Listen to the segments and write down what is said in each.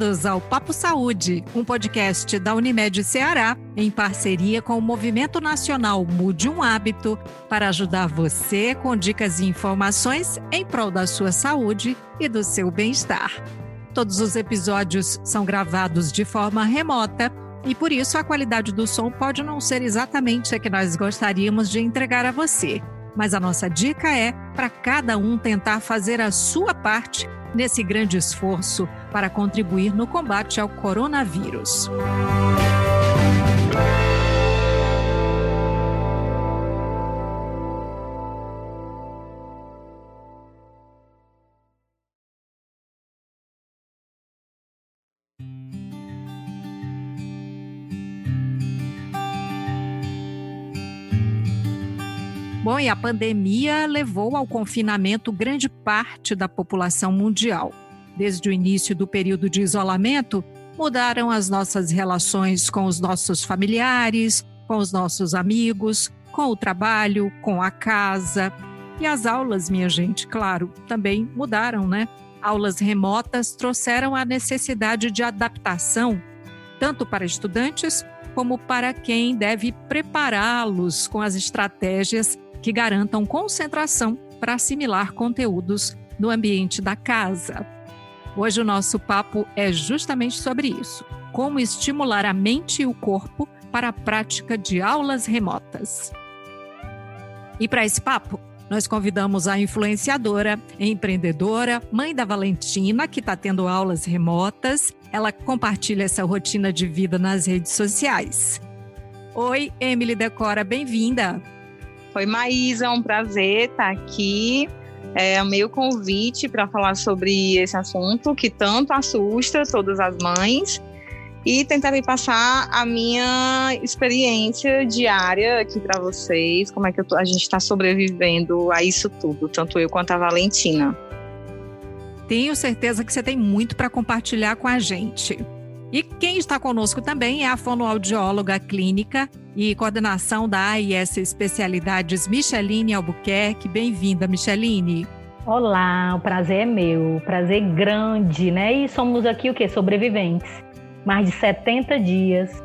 Bem-vindos ao Papo Saúde, um podcast da Unimed Ceará, em parceria com o Movimento Nacional Mude um Hábito, para ajudar você com dicas e informações em prol da sua saúde e do seu bem-estar. Todos os episódios são gravados de forma remota e por isso a qualidade do som pode não ser exatamente a que nós gostaríamos de entregar a você. Mas a nossa dica é para cada um tentar fazer a sua parte nesse grande esforço para contribuir no combate ao coronavírus. Bom, e a pandemia levou ao confinamento grande parte da população mundial. Desde o início do período de isolamento, mudaram as nossas relações com os nossos familiares, com os nossos amigos, com o trabalho, com a casa. E as aulas, minha gente, claro, também mudaram, né? Aulas remotas trouxeram a necessidade de adaptação, tanto para estudantes como para quem deve prepará-los com as estratégias que garantam concentração para assimilar conteúdos no ambiente da casa. Hoje o nosso papo é justamente sobre isso: como estimular a mente e o corpo para a prática de aulas remotas. E para esse papo, nós convidamos a influenciadora, empreendedora, mãe da Valentina, que está tendo aulas remotas. Ela compartilha essa rotina de vida nas redes sociais. Oi, Emily Decora, bem-vinda. Oi, Maísa, é um prazer estar aqui. É o meu convite para falar sobre esse assunto que tanto assusta todas as mães e tentarei passar a minha experiência diária aqui para vocês, como é que tô, a gente está sobrevivendo a isso tudo, tanto eu quanto a Valentina. Tenho certeza que você tem muito para compartilhar com a gente. E quem está conosco também é a fonoaudióloga clínica e coordenação da AIS Especialidades, Micheline Albuquerque. Bem-vinda, Micheline. Olá, o prazer é meu, prazer grande, né? E somos aqui o quê? Sobreviventes. Mais de 70 dias,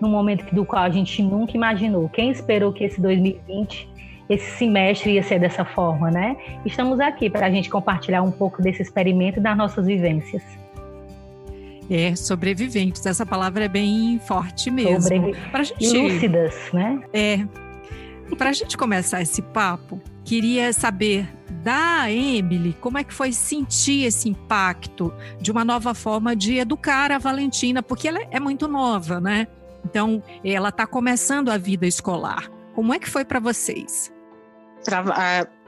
num momento do qual a gente nunca imaginou. Quem esperou que esse 2020, esse semestre ia ser dessa forma, né? Estamos aqui para a gente compartilhar um pouco desse experimento e das nossas vivências. É, sobreviventes. Essa palavra é bem forte mesmo. Sobrevi... Pra gente, lúcidas, né? É. Para a gente começar esse papo, queria saber da Emily como é que foi sentir esse impacto de uma nova forma de educar a Valentina, porque ela é muito nova, né? Então, ela está começando a vida escolar. Como é que foi para vocês?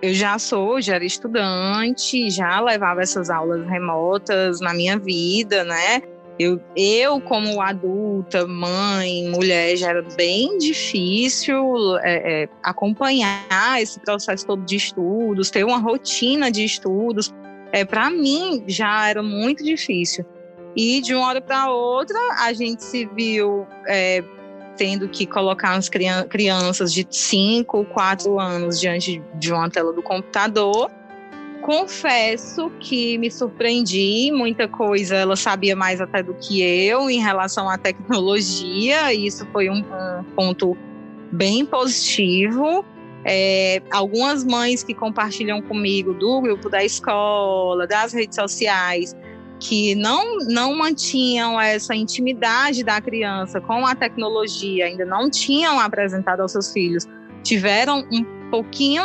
Eu já sou, já era estudante, já levava essas aulas remotas na minha vida, né? Eu, eu, como adulta, mãe, mulher, já era bem difícil é, é, acompanhar esse processo todo de estudos, ter uma rotina de estudos. É, para mim, já era muito difícil. E de uma hora para outra, a gente se viu é, tendo que colocar as crianças de 5, 4 anos diante de uma tela do computador confesso que me surpreendi, muita coisa ela sabia mais até do que eu em relação à tecnologia, e isso foi um, um ponto bem positivo. É, algumas mães que compartilham comigo do grupo da escola, das redes sociais, que não, não mantinham essa intimidade da criança com a tecnologia, ainda não tinham apresentado aos seus filhos, tiveram um pouquinho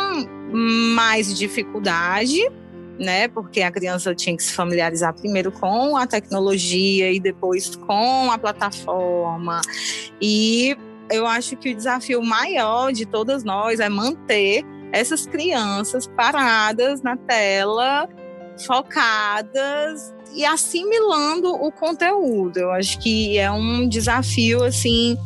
mais dificuldade, né? Porque a criança tinha que se familiarizar primeiro com a tecnologia e depois com a plataforma. E eu acho que o desafio maior de todas nós é manter essas crianças paradas na tela, focadas e assimilando o conteúdo. Eu acho que é um desafio assim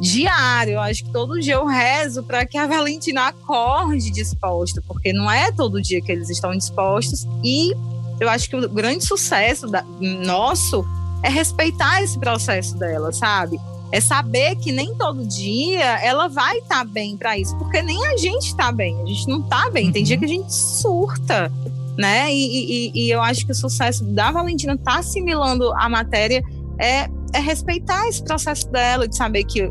diário. Eu acho que todo dia eu rezo para que a Valentina acorde disposta, porque não é todo dia que eles estão dispostos. E eu acho que o grande sucesso da, nosso é respeitar esse processo dela, sabe? É saber que nem todo dia ela vai estar tá bem para isso, porque nem a gente está bem. A gente não está bem. Tem dia uhum. que a gente surta. né? E, e, e eu acho que o sucesso da Valentina tá assimilando a matéria é, é respeitar esse processo dela, de saber que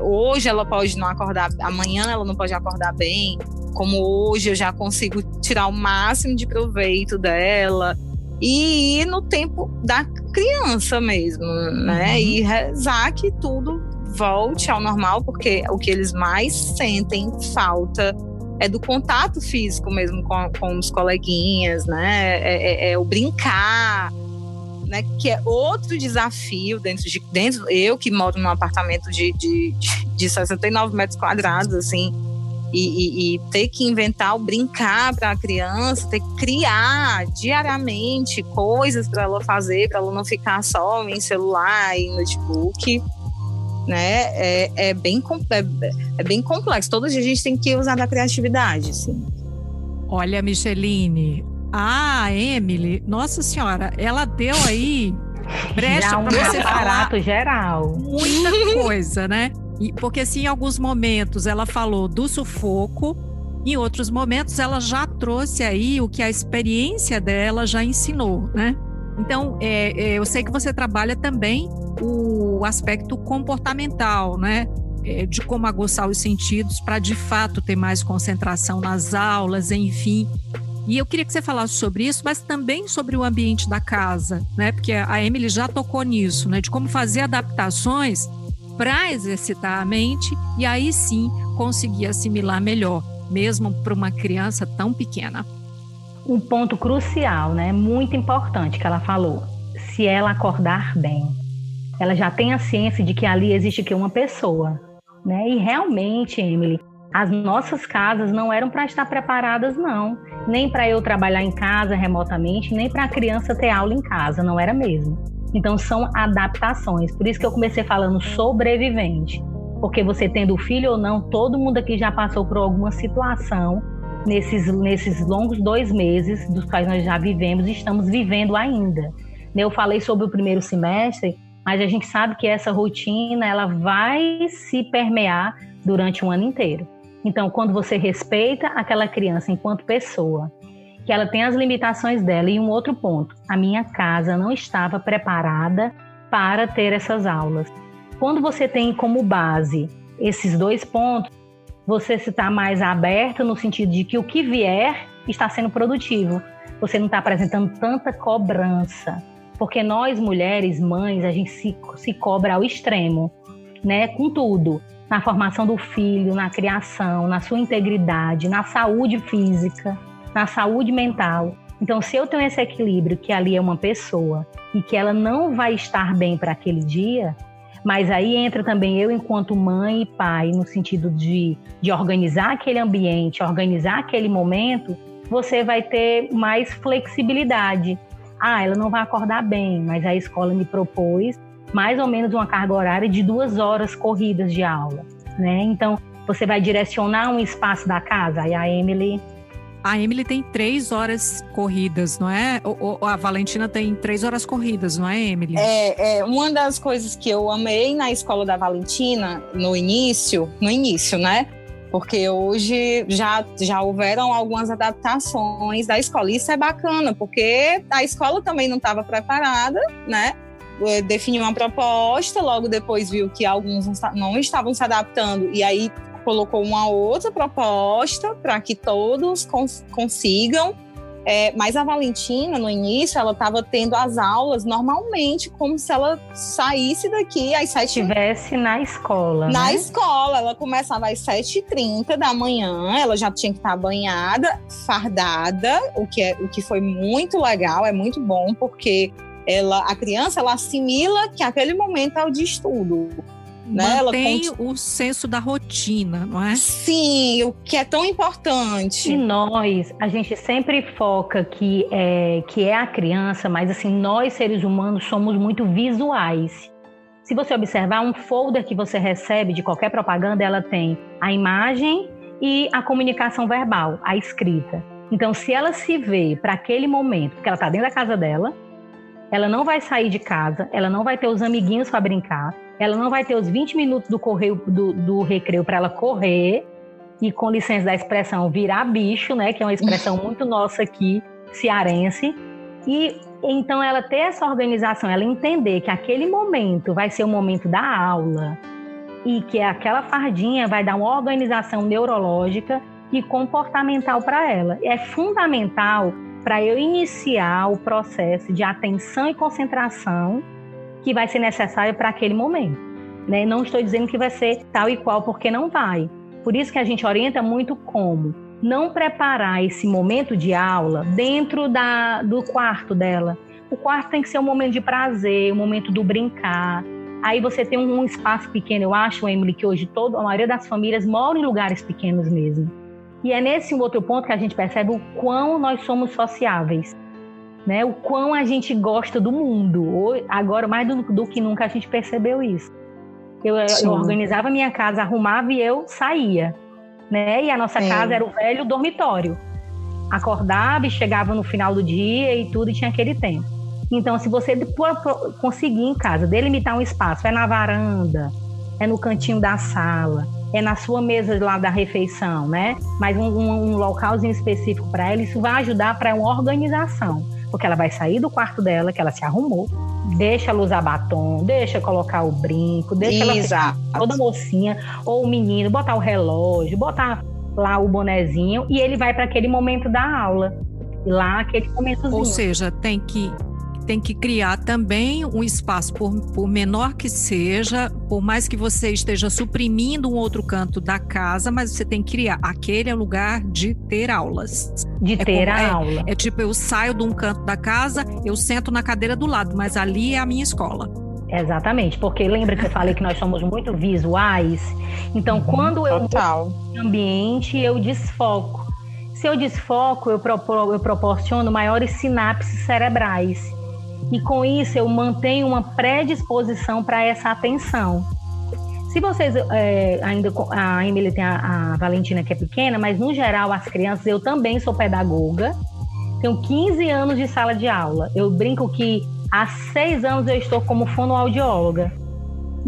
hoje ela pode não acordar, amanhã ela não pode acordar bem, como hoje eu já consigo tirar o máximo de proveito dela e ir no tempo da criança mesmo, né? Uhum. E rezar que tudo volte ao normal, porque o que eles mais sentem falta é do contato físico mesmo com, com os coleguinhas, né? É, é, é, o brincar, né? Que é outro desafio dentro de dentro. Eu que moro num apartamento de, de, de 69 metros quadrados, assim, e, e, e ter que inventar o brincar para a criança, ter que criar diariamente coisas para ela fazer, para ela não ficar só em celular e notebook né, é, é, bem, é, é bem complexo. Todo dia a gente tem que usar da criatividade, assim. Olha, Micheline, a Emily, nossa senhora, ela deu aí brecha para você falar geral. Muita coisa, né? E, porque assim, em alguns momentos ela falou do sufoco, em outros momentos ela já trouxe aí o que a experiência dela já ensinou, né? Então, é, é, eu sei que você trabalha também o aspecto comportamental, né? É, de como aguçar os sentidos para de fato ter mais concentração nas aulas, enfim. E eu queria que você falasse sobre isso, mas também sobre o ambiente da casa, né? Porque a Emily já tocou nisso, né? De como fazer adaptações para exercitar a mente e aí sim conseguir assimilar melhor, mesmo para uma criança tão pequena um ponto crucial, né? Muito importante que ela falou. Se ela acordar bem, ela já tem a ciência de que ali existe que uma pessoa, né? E realmente, Emily, as nossas casas não eram para estar preparadas, não. Nem para eu trabalhar em casa remotamente, nem para a criança ter aula em casa, não era mesmo. Então são adaptações. Por isso que eu comecei falando sobrevivente. Porque você tendo filho ou não, todo mundo aqui já passou por alguma situação nesses, nesses longos dois meses dos quais nós já vivemos e estamos vivendo ainda. Eu falei sobre o primeiro semestre, mas a gente sabe que essa rotina ela vai se permear durante um ano inteiro. Então, quando você respeita aquela criança enquanto pessoa, que ela tem as limitações dela, e um outro ponto, a minha casa não estava preparada para ter essas aulas. Quando você tem como base esses dois pontos, você está mais aberto no sentido de que o que vier está sendo produtivo. Você não está apresentando tanta cobrança. Porque nós, mulheres, mães, a gente se, se cobra ao extremo, né? Com tudo. Na formação do filho, na criação, na sua integridade, na saúde física, na saúde mental. Então, se eu tenho esse equilíbrio que ali é uma pessoa e que ela não vai estar bem para aquele dia, mas aí entra também eu, enquanto mãe e pai, no sentido de, de organizar aquele ambiente, organizar aquele momento, você vai ter mais flexibilidade. Ah, ela não vai acordar bem, mas a escola me propôs mais ou menos uma carga horária de duas horas corridas de aula, né? Então, você vai direcionar um espaço da casa, aí a Emily a Emily tem três horas corridas, não é? Ou, a Valentina tem três horas corridas, não é, Emily? É, é, uma das coisas que eu amei na escola da Valentina no início, no início, né? Porque hoje já, já houveram algumas adaptações da escola. Isso é bacana, porque a escola também não estava preparada, né? É, definiu uma proposta, logo depois viu que alguns não estavam se adaptando, e aí colocou uma outra proposta para que todos cons consigam. É, mas a Valentina, no início, ela estava tendo as aulas normalmente, como se ela saísse daqui às sete... Estivesse na escola, Na né? escola. Ela começava às sete e trinta da manhã, ela já tinha que estar banhada, fardada, o que, é, o que foi muito legal, é muito bom, porque ela, a criança, ela assimila que aquele momento é o de estudo né? Mantém Ela o senso da rotina, não é? Sim, o que é tão importante. E nós, a gente sempre foca que é, que é a criança, mas assim, nós seres humanos somos muito visuais. Se você observar um folder que você recebe de qualquer propaganda, ela tem a imagem e a comunicação verbal, a escrita. Então, se ela se vê para aquele momento, porque ela está dentro da casa dela, ela não vai sair de casa, ela não vai ter os amiguinhos para brincar, ela não vai ter os 20 minutos do, correio, do, do recreio para ela correr e, com licença da expressão, virar bicho, né? Que é uma expressão muito nossa aqui. cearense. E então ela ter essa organização, ela entender que aquele momento vai ser o momento da aula e que aquela fardinha vai dar uma organização neurológica e comportamental para ela. É fundamental para eu iniciar o processo de atenção e concentração que vai ser necessário para aquele momento. Né? Não estou dizendo que vai ser tal e qual, porque não vai. Por isso que a gente orienta muito como não preparar esse momento de aula dentro da, do quarto dela. O quarto tem que ser um momento de prazer, um momento do brincar. Aí você tem um espaço pequeno. Eu acho, Emily, que hoje toda a maioria das famílias moram em lugares pequenos mesmo. E é nesse outro ponto que a gente percebe o quão nós somos sociáveis. Né? O quão a gente gosta do mundo. Agora, mais do, do que nunca, a gente percebeu isso. Eu, eu organizava minha casa, arrumava e eu saía né? E a nossa Sim. casa era o velho dormitório. Acordava e chegava no final do dia e tudo, e tinha aquele tempo. Então, se você conseguir em casa delimitar um espaço, é na varanda, é no cantinho da sala, é na sua mesa lá da refeição, né? Mas um, um, um localzinho específico para ela, isso vai ajudar para uma organização. Porque ela vai sair do quarto dela, que ela se arrumou, deixa ela usar batom, deixa colocar o brinco, deixa Exato. ela toda mocinha, ou o menino, botar o relógio, botar lá o bonezinho, e ele vai para aquele momento da aula. Lá, aquele momentozinho. Ou seja, tem que tem que criar também um espaço, por, por, menor que seja, por mais que você esteja suprimindo um outro canto da casa, mas você tem que criar. Aquele é o lugar de ter aulas. De é ter como, a é, aula. É tipo, eu saio de um canto da casa, eu sento na cadeira do lado, mas ali é a minha escola. Exatamente, porque lembra que eu falei que nós somos muito visuais? Então, uhum, quando eu Total. ambiente, eu desfoco. Se eu desfoco, eu, propor, eu proporciono maiores sinapses cerebrais. E com isso eu mantenho uma predisposição para essa atenção. Se vocês é, ainda a Emily tem a, a, Valentina que é pequena, mas no geral as crianças eu também sou pedagoga. Tenho 15 anos de sala de aula. Eu brinco que há seis anos eu estou como fonoaudióloga.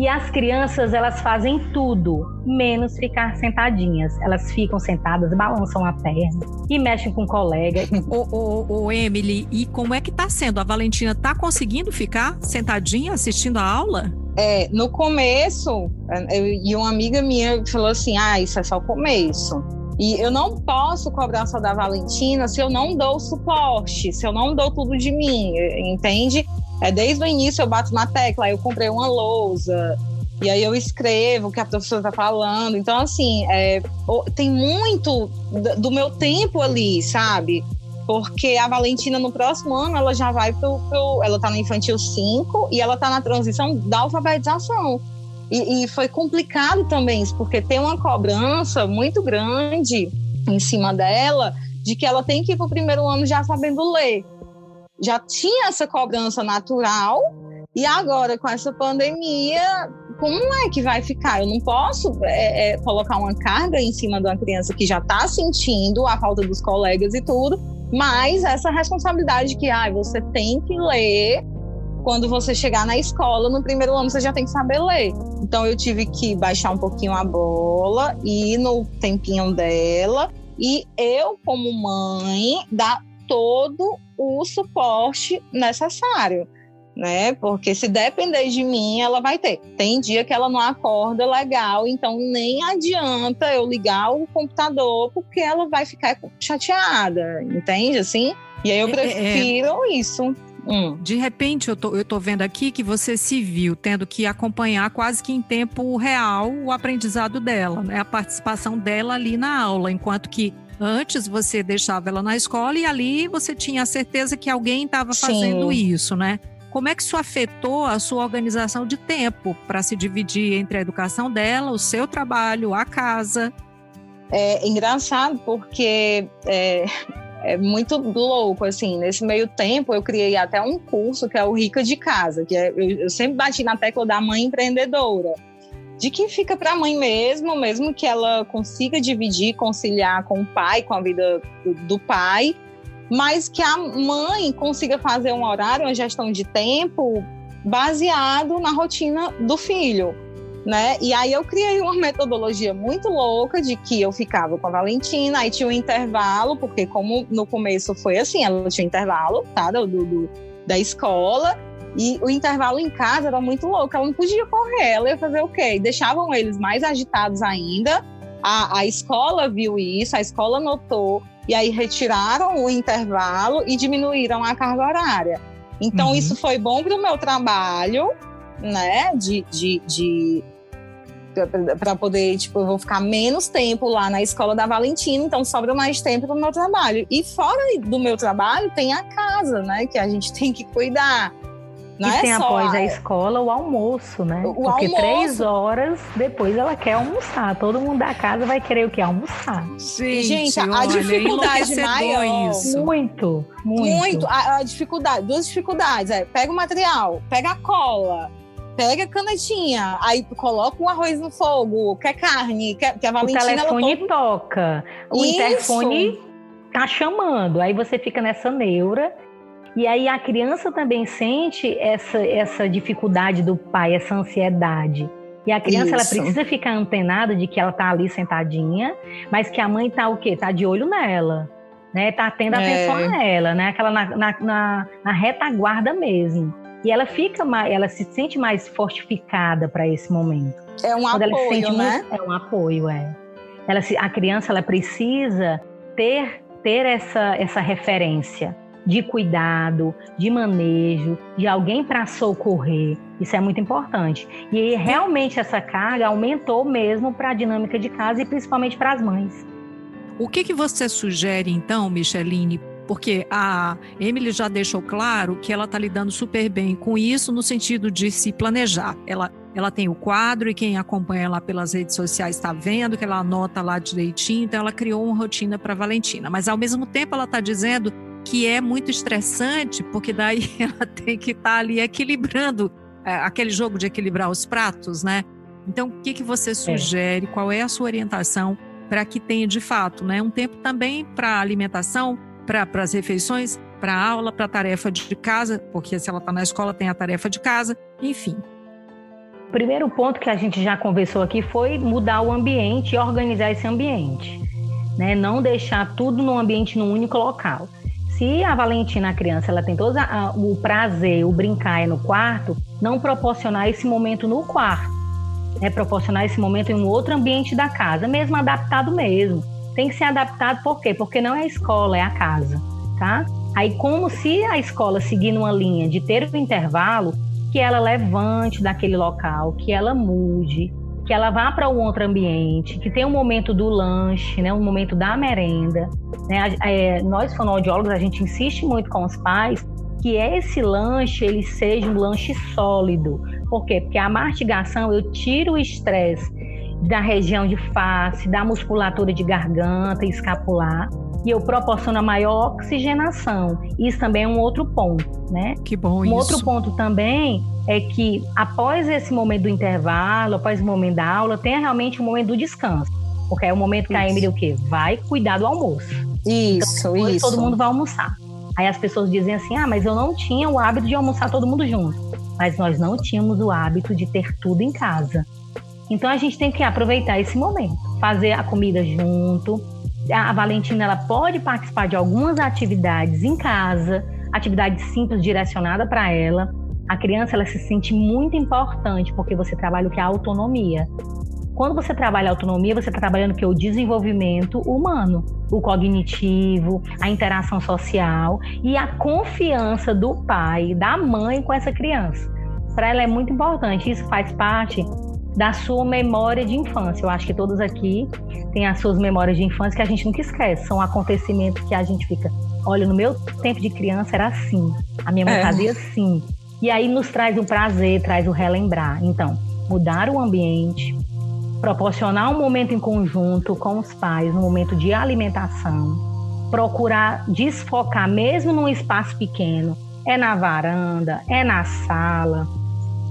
E as crianças, elas fazem tudo, menos ficar sentadinhas. Elas ficam sentadas, balançam a perna e mexem com o colega. Ô, ô, ô, Emily, e como é que tá sendo? A Valentina tá conseguindo ficar sentadinha assistindo a aula? É, no começo, eu, e uma amiga minha falou assim: ah, isso é só o começo. E eu não posso cobrar só da Valentina se eu não dou suporte, se eu não dou tudo de mim, entende? É, desde o início eu bato na tecla, eu comprei uma lousa, e aí eu escrevo o que a professora está falando. Então, assim, é, tem muito do meu tempo ali, sabe? Porque a Valentina, no próximo ano, ela já vai pro. pro ela está no infantil 5 e ela está na transição da alfabetização. E, e foi complicado também isso, porque tem uma cobrança muito grande em cima dela de que ela tem que ir para o primeiro ano já sabendo ler já tinha essa cobrança natural e agora com essa pandemia, como é que vai ficar? Eu não posso é, é, colocar uma carga em cima de uma criança que já está sentindo a falta dos colegas e tudo, mas essa responsabilidade que ah, você tem que ler quando você chegar na escola, no primeiro ano você já tem que saber ler. Então eu tive que baixar um pouquinho a bola e no tempinho dela e eu como mãe dar todo o suporte necessário, né? Porque se depender de mim, ela vai ter. Tem dia que ela não acorda legal, então nem adianta eu ligar o computador, porque ela vai ficar chateada, entende? Assim? E aí eu prefiro é, é... isso. Hum. De repente, eu tô, eu tô vendo aqui que você se viu tendo que acompanhar quase que em tempo real o aprendizado dela, né? a participação dela ali na aula, enquanto que Antes você deixava ela na escola e ali você tinha a certeza que alguém estava fazendo isso, né? Como é que isso afetou a sua organização de tempo para se dividir entre a educação dela, o seu trabalho, a casa? É engraçado porque é, é muito louco, assim, nesse meio tempo eu criei até um curso que é o Rica de Casa, que é, eu, eu sempre bati na tecla da mãe empreendedora de que fica para a mãe mesmo, mesmo que ela consiga dividir, conciliar com o pai, com a vida do, do pai, mas que a mãe consiga fazer um horário, uma gestão de tempo baseado na rotina do filho. né? E aí eu criei uma metodologia muito louca de que eu ficava com a Valentina, aí tinha um intervalo, porque como no começo foi assim, ela tinha um intervalo, tá? Do, do da escola, e o intervalo em casa era muito louco, ela não podia correr, ela ia fazer o quê? Deixavam eles mais agitados ainda. A, a escola viu isso, a escola notou, e aí retiraram o intervalo e diminuíram a carga horária. Então, uhum. isso foi bom para o meu trabalho, né? De, de, de para poder, tipo, eu vou ficar menos tempo lá na escola da Valentina, então sobra mais tempo para o meu trabalho. E fora do meu trabalho tem a casa, né, que a gente tem que cuidar. Não e é tem só após a escola o almoço, né? O Porque almoço. três horas depois ela quer almoçar. Todo mundo da casa vai querer o que? Almoçar. Sim, gente, a, a dificuldade maior. Isso. Muito, muito. Muito. A, a dificuldade, duas dificuldades. É, pega o material, pega a cola, pega a canetinha, aí coloca o arroz no fogo, quer carne, quer, que a Valentina... O telefone toca, o Isso. interfone tá chamando, aí você fica nessa neura, e aí a criança também sente essa, essa dificuldade do pai, essa ansiedade. E a criança ela precisa ficar antenada de que ela tá ali sentadinha, mas que a mãe tá o quê? Tá de olho nela, né? Tá tendo atenção é. a ela, né? Aquela na, na, na, na retaguarda mesmo. E ela fica mais, ela se sente mais fortificada para esse momento. É um Quando apoio, né? Muito, é um apoio, é. Ela, a criança ela precisa ter ter essa essa referência de cuidado, de manejo, de alguém para socorrer. Isso é muito importante. E realmente essa carga aumentou mesmo para a dinâmica de casa e principalmente para as mães. O que, que você sugere, então, Micheline, porque a Emily já deixou claro que ela está lidando super bem com isso no sentido de se planejar. Ela, ela tem o quadro e quem acompanha ela pelas redes sociais está vendo que ela anota lá direitinho, então ela criou uma rotina para Valentina. Mas ao mesmo tempo ela está dizendo que é muito estressante, porque daí ela tem que estar tá ali equilibrando é, aquele jogo de equilibrar os pratos, né? Então, o que, que você é. sugere? É. Qual é a sua orientação para que tenha de fato, né, um tempo também para alimentação, para as refeições, para a aula, para a tarefa de casa, porque se ela está na escola tem a tarefa de casa, enfim. O primeiro ponto que a gente já conversou aqui foi mudar o ambiente e organizar esse ambiente. Né? Não deixar tudo num ambiente num único local. Se a Valentina, a criança, ela tem todo o prazer, o brincar é no quarto, não proporcionar esse momento no quarto. Né? Proporcionar esse momento em um outro ambiente da casa, mesmo adaptado mesmo tem que ser adaptado por quê? Porque não é a escola, é a casa, tá? Aí como se a escola seguir numa linha de ter um intervalo, que ela levante daquele local, que ela mude, que ela vá para um outro ambiente, que tenha um momento do lanche, né, um momento da merenda. Né? É, nós, fonoaudiólogos, a gente insiste muito com os pais que esse lanche ele seja um lanche sólido. Por quê? Porque a mastigação, eu tiro o estresse da região de face, da musculatura de garganta e escapular, e eu proporciono a maior oxigenação. Isso também é um outro ponto, né? Que bom um isso. Um outro ponto também é que após esse momento do intervalo, após o momento da aula, tenha realmente um momento do descanso. Porque é o momento que isso. a Emily o quê? Vai cuidar do almoço. Isso, então, isso. Todo mundo vai almoçar. Aí as pessoas dizem assim: ah, mas eu não tinha o hábito de almoçar todo mundo junto. Mas nós não tínhamos o hábito de ter tudo em casa. Então a gente tem que aproveitar esse momento, fazer a comida junto. A Valentina ela pode participar de algumas atividades em casa, atividades simples direcionada para ela. A criança ela se sente muito importante porque você trabalha o que é a autonomia. Quando você trabalha a autonomia, você está trabalhando o que o desenvolvimento humano, o cognitivo, a interação social e a confiança do pai, da mãe com essa criança. Para ela é muito importante. Isso faz parte da sua memória de infância. Eu acho que todos aqui têm as suas memórias de infância que a gente nunca esquece. São acontecimentos que a gente fica, olha, no meu tempo de criança era assim, a minha mãe é. fazia assim. E aí nos traz um prazer, traz o relembrar. Então, mudar o ambiente, proporcionar um momento em conjunto com os pais, um momento de alimentação, procurar desfocar mesmo num espaço pequeno, é na varanda, é na sala,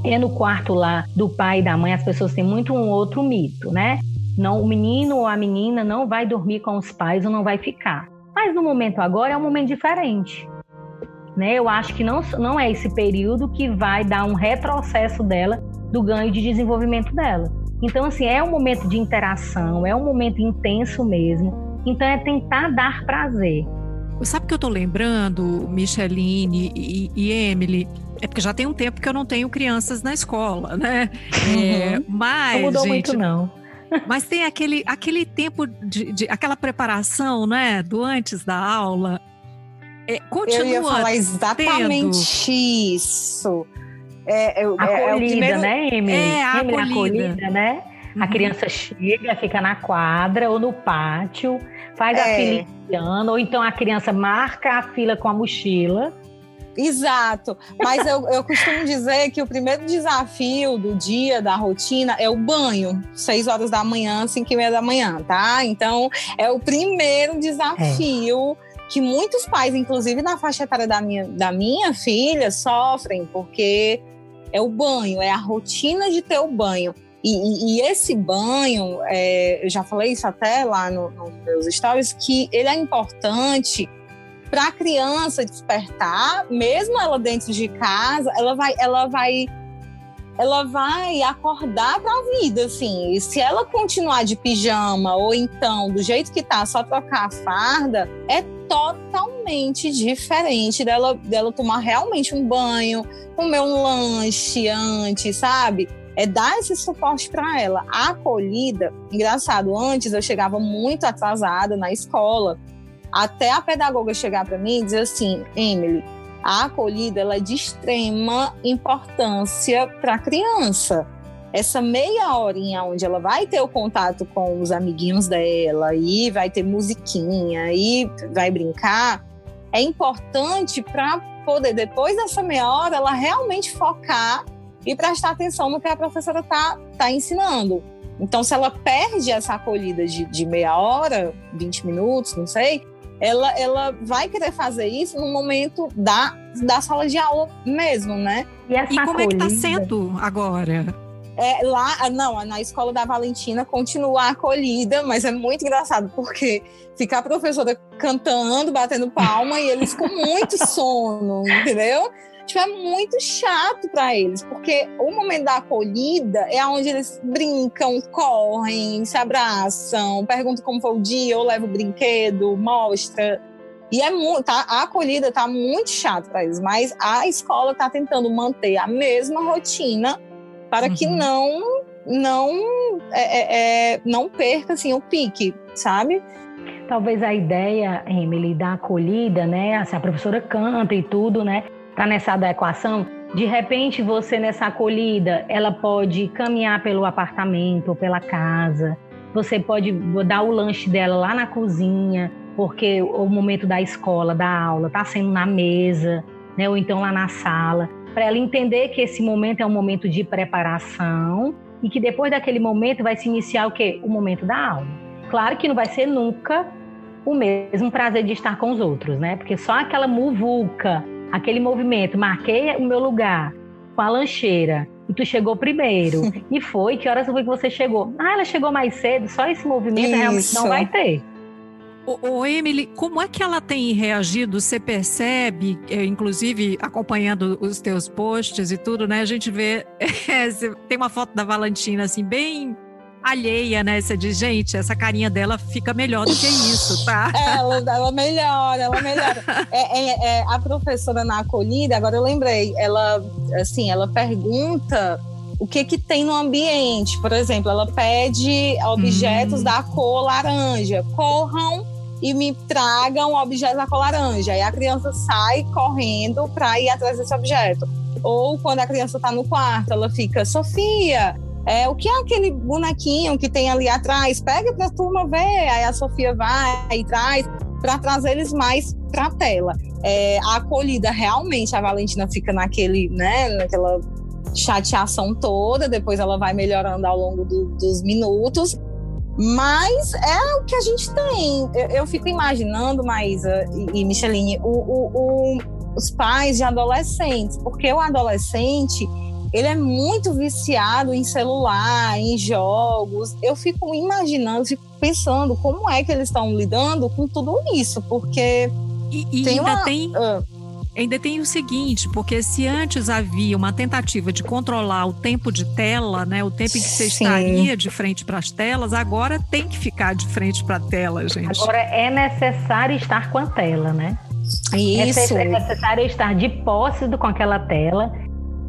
é no quarto lá do pai e da mãe, as pessoas têm muito um outro mito, né? Não, o menino ou a menina não vai dormir com os pais ou não vai ficar. Mas no momento agora é um momento diferente. Né? Eu acho que não, não é esse período que vai dar um retrocesso dela do ganho de desenvolvimento dela. Então, assim, é um momento de interação, é um momento intenso mesmo. Então, é tentar dar prazer. Sabe que eu tô lembrando, Micheline e, e, Emily? É porque já tem um tempo que eu não tenho crianças na escola, né? É, uhum. mas. Não mudou gente, muito, não. Mas tem aquele, aquele tempo de, de, aquela preparação, né? Do antes da aula. É, continua. Eu ia falar exatamente tendo. isso. É, é, acolhida, é primeiro... né, Emily? É, a Emily, acolhida. acolhida, né? Uhum. A criança chega, fica na quadra ou no pátio, faz é. a fila indiana, ou então a criança marca a fila com a mochila. Exato. Mas eu, eu costumo dizer que o primeiro desafio do dia, da rotina, é o banho. Seis horas da manhã, cinco e meia da manhã, tá? Então, é o primeiro desafio. É que muitos pais, inclusive na faixa etária da minha, da minha filha, sofrem, porque é o banho, é a rotina de ter o banho. E, e, e esse banho, é, eu já falei isso até lá nos no meus stories, que ele é importante para a criança despertar, mesmo ela dentro de casa, ela vai, ela vai, ela vai acordar para a vida, assim. E se ela continuar de pijama ou então do jeito que tá, só trocar a farda, é totalmente diferente dela, dela tomar realmente um banho, comer um lanche antes, sabe? É dar esse suporte para ela. A acolhida, engraçado, antes eu chegava muito atrasada na escola, até a pedagoga chegar para mim e dizer assim, Emily, a acolhida ela é de extrema importância para a criança essa meia horinha onde ela vai ter o contato com os amiguinhos dela e vai ter musiquinha e vai brincar, é importante para poder, depois dessa meia hora, ela realmente focar e prestar atenção no que a professora está tá ensinando. Então, se ela perde essa acolhida de, de meia hora, 20 minutos, não sei, ela, ela vai querer fazer isso no momento da, da sala de aula mesmo, né? E, e como acolhida... é que está sendo agora? É, lá, não, na escola da Valentina continua acolhida, mas é muito engraçado, porque fica a professora cantando, batendo palma e eles com muito sono, entendeu? Tipo, é muito chato para eles, porque o momento da acolhida é onde eles brincam, correm, se abraçam, perguntam como foi o dia, ou leva o brinquedo, mostra. E é muito, tá, a acolhida tá muito chato para eles, mas a escola tá tentando manter a mesma rotina para uhum. que não não é, é, é, não perca assim o pique, sabe? Talvez a ideia, Emily, da acolhida, né? Assim, a professora canta e tudo, né? Tá nessa adequação. De repente, você nessa acolhida, ela pode caminhar pelo apartamento ou pela casa. Você pode dar o lanche dela lá na cozinha, porque o momento da escola, da aula, tá sendo na mesa, né? Ou então lá na sala para ela entender que esse momento é um momento de preparação e que depois daquele momento vai se iniciar o quê? O momento da aula. Claro que não vai ser nunca o mesmo prazer de estar com os outros, né? Porque só aquela muvuca, aquele movimento, marquei o meu lugar com a lancheira e tu chegou primeiro. e foi, que horas foi que você chegou? Ah, ela chegou mais cedo, só esse movimento Isso. realmente não vai ter. O, Emily, como é que ela tem reagido? Você percebe, é, inclusive acompanhando os teus posts e tudo, né? A gente vê, é, tem uma foto da Valentina assim bem alheia, né? Você diz, gente, essa carinha dela fica melhor do que isso, tá? ela, ela melhora, ela melhora. É, é, é, a professora na acolhida, agora eu lembrei, ela, assim, ela pergunta o que que tem no ambiente. Por exemplo, ela pede objetos hum. da cor laranja. Corram e me tragam objetos da cor laranja. Aí a criança sai correndo para ir atrás desse objeto. Ou quando a criança está no quarto, ela fica, Sofia, é, o que é aquele bonequinho que tem ali atrás? Pega para a turma ver. Aí a Sofia vai e traz para trazer eles mais para a tela. É, a acolhida realmente, a Valentina fica naquele, né, naquela chateação toda, depois ela vai melhorando ao longo do, dos minutos. Mas é o que a gente tem. Eu, eu fico imaginando, Maísa e, e Micheline, o, o, o, os pais de adolescentes, porque o adolescente ele é muito viciado em celular, em jogos. Eu fico imaginando, fico pensando como é que eles estão lidando com tudo isso, porque e, e tem ainda uma... tem. Uh, ainda tem o seguinte, porque se antes havia uma tentativa de controlar o tempo de tela, né, o tempo em que você Sim. estaria de frente para as telas, agora tem que ficar de frente para a tela, gente. Agora é necessário estar com a tela, né? Isso. É necessário estar de posse com aquela tela,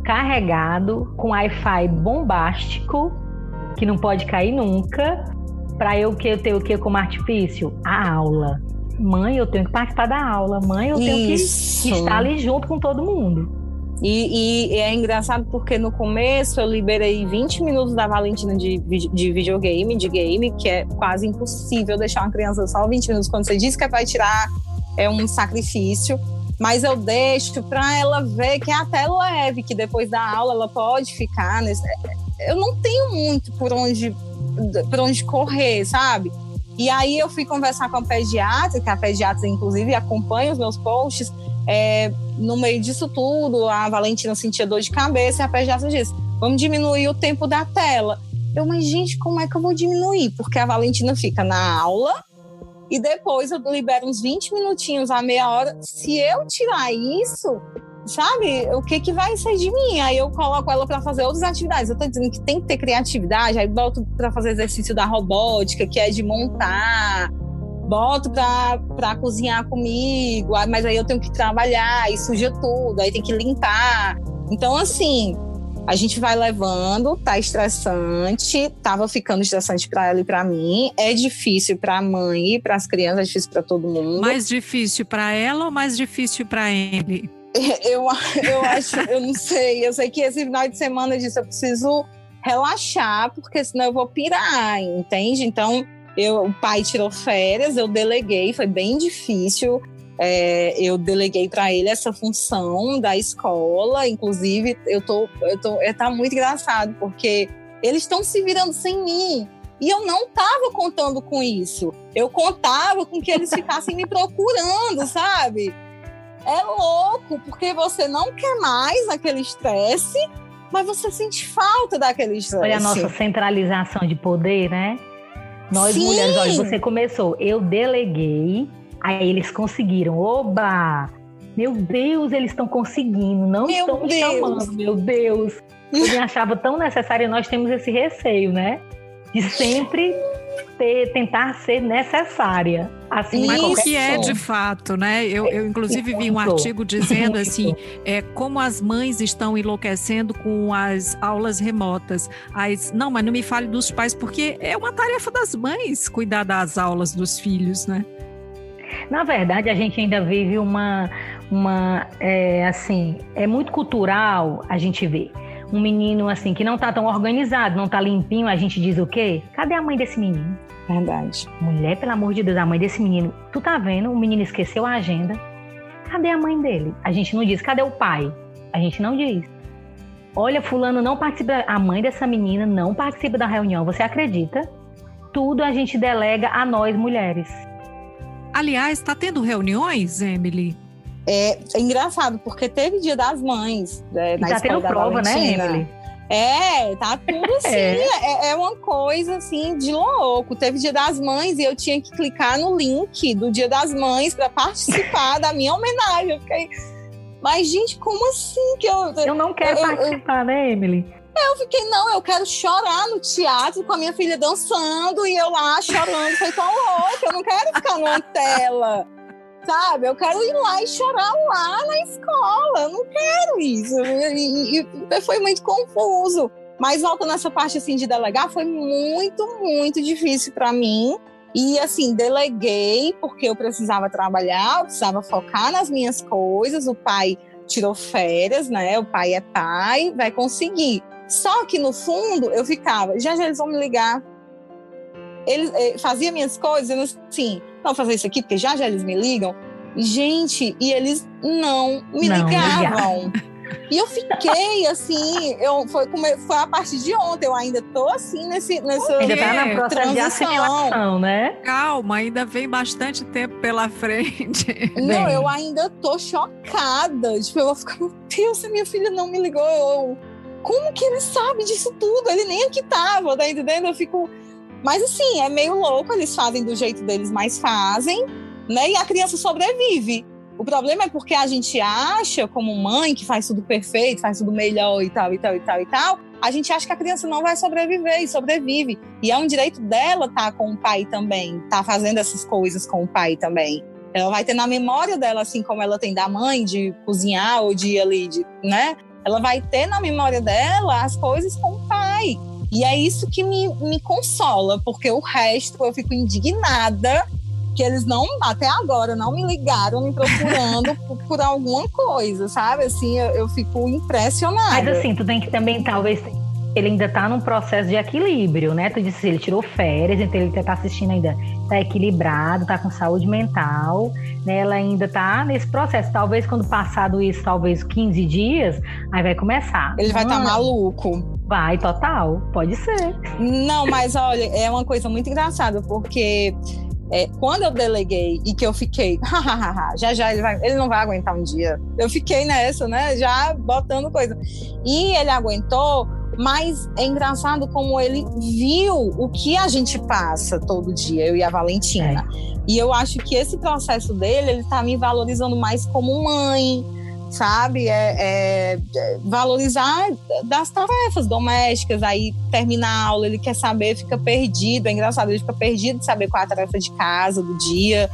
carregado, com Wi-Fi bombástico, que não pode cair nunca, para eu que eu tenho o que como artifício? A aula mãe, eu tenho que participar da aula, mãe, eu tenho Isso. que estar ali junto com todo mundo. E, e, é engraçado porque no começo eu liberei 20 minutos da Valentina de, de videogame, de game, que é quase impossível deixar uma criança só 20 minutos. Quando você diz que vai tirar, é um sacrifício. Mas eu deixo para ela ver que é até leve, que depois da aula ela pode ficar. Nesse... Eu não tenho muito por onde, por onde correr, sabe? E aí eu fui conversar com a pediatra, que a pediatra, inclusive, acompanha os meus posts. É, no meio disso tudo, a Valentina sentia dor de cabeça e a pediatra disse: vamos diminuir o tempo da tela. Eu, mas gente, como é que eu vou diminuir? Porque a Valentina fica na aula e depois eu libero uns 20 minutinhos a meia hora. Se eu tirar isso, sabe? O que que vai sair de mim? Aí eu coloco ela para fazer outras atividades. Eu tô dizendo que tem que ter criatividade, aí boto para fazer exercício da robótica, que é de montar. Boto para cozinhar comigo, mas aí eu tenho que trabalhar e suja tudo, aí tem que limpar. Então, assim, a gente vai levando, tá estressante, tava ficando estressante para ela e para mim. É difícil para a mãe e para as crianças, é difícil para todo mundo. Mais difícil para ela ou mais difícil para ele? Eu, eu acho, eu não sei. Eu sei que esse final de semana eu disse, eu preciso relaxar, porque senão eu vou pirar, entende? Então, eu, o pai tirou férias, eu deleguei, foi bem difícil. É, eu deleguei para ele essa função da escola. Inclusive, eu tô, eu tô, é, tá muito engraçado, porque eles estão se virando sem mim. E eu não estava contando com isso. Eu contava com que eles ficassem me procurando, sabe? É louco, porque você não quer mais aquele estresse, mas você sente falta daquele estresse. Olha a nossa centralização de poder, né? Nós Sim. mulheres, olha, você começou, eu deleguei, aí eles conseguiram. Oba! Meu Deus, eles estão conseguindo, não meu estão me chamando, meu Deus. Eu me achava tão necessário, nós temos esse receio, né? De sempre ter, tentar ser necessária. Assim, Mas o que é de fato, né? Eu, eu inclusive vi um artigo dizendo assim, é, como as mães estão enlouquecendo com as aulas remotas. As, não, mas não me fale dos pais, porque é uma tarefa das mães cuidar das aulas dos filhos, né? Na verdade, a gente ainda vive uma, uma é, assim, é muito cultural a gente ver um menino assim que não tá tão organizado, não tá limpinho, a gente diz o quê? Cadê a mãe desse menino? Verdade. Mulher, pelo amor de Deus, a mãe desse menino. Tu tá vendo? O menino esqueceu a agenda. Cadê a mãe dele? A gente não diz. Cadê o pai? A gente não diz. Olha, fulano não participa, a mãe dessa menina não participa da reunião. Você acredita? Tudo a gente delega a nós mulheres. Aliás, está tendo reuniões, Emily? É, é, engraçado, porque teve Dia das Mães né, na tá escola tendo prova, né, Valentina. né, Emily? É, tá tudo assim, é. é. é. uma coisa assim de louco. Teve Dia das Mães e eu tinha que clicar no link do Dia das Mães para participar da minha homenagem. Eu fiquei, mas gente, como assim que eu Eu não quero eu, participar, eu, né, Emily? Eu fiquei, não, eu quero chorar no teatro com a minha filha dançando e eu lá chorando, foi tão louca, eu não quero ficar numa tela sabe? Eu quero ir lá e chorar lá na escola. Eu não quero isso. E, e, foi muito confuso. Mas voltando nessa parte assim de delegar, foi muito, muito difícil para mim. E assim, deleguei porque eu precisava trabalhar, eu precisava focar nas minhas coisas. O pai tirou férias, né? O pai é pai, vai conseguir. Só que no fundo eu ficava, já já eles vão me ligar. Ele eh, fazia minhas coisas, assim, não fazer isso aqui, porque já já eles me ligam. Gente, e eles não me não, ligavam. E eu fiquei assim, eu, foi, foi a partir de ontem, eu ainda tô assim nesse, nessa ainda tá na processo de assimilação, né? Calma, ainda vem bastante tempo pela frente. Não, eu ainda tô chocada. Tipo, eu vou ficar, meu Deus, minha filha não me ligou. Eu, como que ele sabe disso tudo? Ele nem aqui tava, tá entendendo? Eu fico mas assim, é meio louco, eles fazem do jeito deles, mas fazem, né? E a criança sobrevive. O problema é porque a gente acha, como mãe, que faz tudo perfeito, faz tudo melhor e tal, e tal, e tal, e tal. A gente acha que a criança não vai sobreviver e sobrevive. E é um direito dela estar tá com o pai também, estar tá fazendo essas coisas com o pai também. Ela vai ter na memória dela, assim como ela tem da mãe, de cozinhar ou de ali, de, né? Ela vai ter na memória dela as coisas com o pai. E é isso que me, me consola, porque o resto eu fico indignada que eles não, até agora, não me ligaram me procurando por, por, alguma coisa, sabe? Assim, eu, eu, fico impressionada. Mas assim, tu tem que também, talvez, ele ainda tá num processo de equilíbrio, né? Tu disse ele tirou férias, então ele tá assistindo ainda, tá equilibrado, tá com saúde mental, né? Ela ainda tá nesse processo. Talvez quando passado isso, talvez 15 dias, aí vai começar. Ele vai estar tá maluco. Vai, total, pode ser. Não, mas olha, é uma coisa muito engraçada, porque é, quando eu deleguei e que eu fiquei, já já ele, vai, ele não vai aguentar um dia. Eu fiquei nessa, né? Já botando coisa. E ele aguentou, mas é engraçado como ele viu o que a gente passa todo dia, eu e a Valentina. É. E eu acho que esse processo dele, ele tá me valorizando mais como mãe sabe? É, é, é, valorizar das tarefas domésticas. Aí termina a aula, ele quer saber, fica perdido. É engraçado, ele fica perdido de saber qual é a tarefa de casa do dia.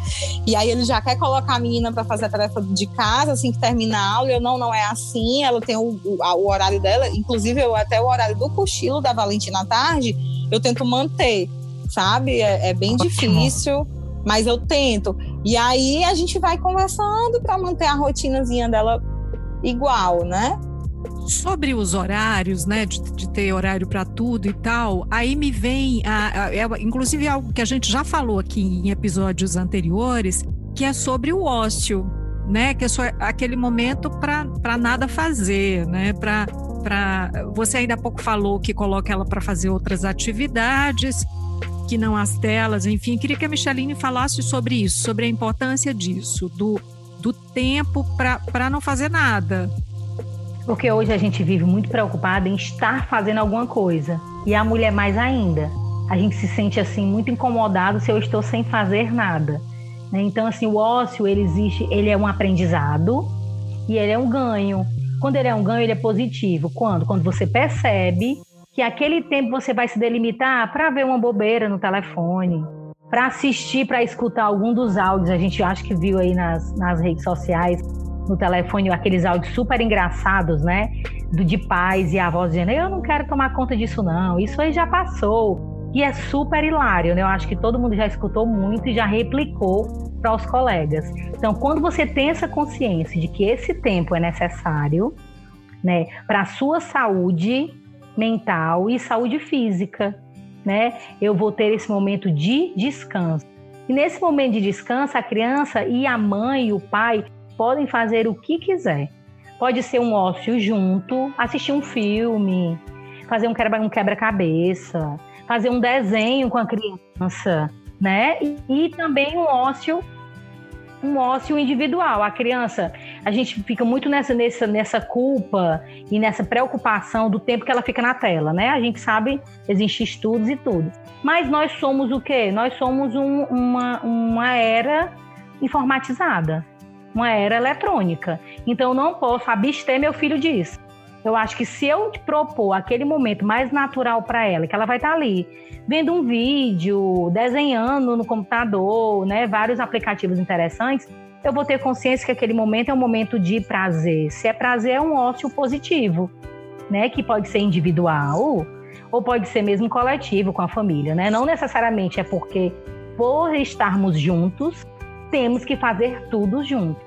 E aí ele já quer colocar a menina para fazer a tarefa de casa assim que termina a aula. Eu não, não é assim. Ela tem o, o, o horário dela, inclusive eu, até o horário do cochilo da Valentina à tarde, eu tento manter, sabe? É, é bem Ótimo. difícil mas eu tento. E aí a gente vai conversando para manter a rotinazinha dela igual, né? Sobre os horários, né, de, de ter horário para tudo e tal, aí me vem, a, a, é, inclusive algo que a gente já falou aqui em episódios anteriores, que é sobre o ócio, né, que é só aquele momento para nada fazer, né, para você ainda há pouco falou que coloca ela para fazer outras atividades que não as telas, enfim, queria que a Micheline falasse sobre isso, sobre a importância disso, do, do tempo para não fazer nada. Porque hoje a gente vive muito preocupada em estar fazendo alguma coisa. E a mulher mais ainda. A gente se sente assim muito incomodado se eu estou sem fazer nada. Né? Então assim, o ócio ele existe, ele é um aprendizado e ele é um ganho. Quando ele é um ganho, ele é positivo. Quando? Quando você percebe que aquele tempo você vai se delimitar para ver uma bobeira no telefone, para assistir, para escutar algum dos áudios. A gente acha que viu aí nas, nas redes sociais, no telefone, aqueles áudios super engraçados, né? Do, de pais e avós dizendo: Eu não quero tomar conta disso, não. Isso aí já passou. E é super hilário, né? Eu acho que todo mundo já escutou muito e já replicou para os colegas. Então, quando você tem essa consciência de que esse tempo é necessário, né, para a sua saúde, mental e saúde física, né? Eu vou ter esse momento de descanso. E nesse momento de descanso, a criança e a mãe e o pai podem fazer o que quiser. Pode ser um ócio junto, assistir um filme, fazer um quebra-cabeça, fazer um desenho com a criança, né? E, e também um ócio um ócio individual. A criança, a gente fica muito nessa, nessa, nessa culpa e nessa preocupação do tempo que ela fica na tela, né? A gente sabe, existem estudos e tudo. Mas nós somos o quê? Nós somos um, uma, uma era informatizada, uma era eletrônica. Então, eu não posso abster meu filho disso. Eu acho que se eu propor aquele momento mais natural para ela, que ela vai estar tá ali vendo um vídeo, desenhando no computador, né, vários aplicativos interessantes, eu vou ter consciência que aquele momento é um momento de prazer. Se é prazer, é um ócio positivo, né, que pode ser individual ou pode ser mesmo coletivo com a família, né? Não necessariamente é porque por estarmos juntos, temos que fazer tudo junto,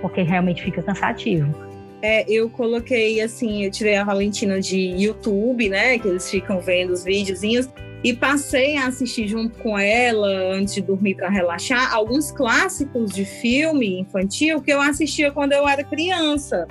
porque realmente fica cansativo. É, eu coloquei assim, eu tirei a Valentina de YouTube, né? Que eles ficam vendo os videozinhos. E passei a assistir junto com ela, antes de dormir para relaxar, alguns clássicos de filme infantil que eu assistia quando eu era criança.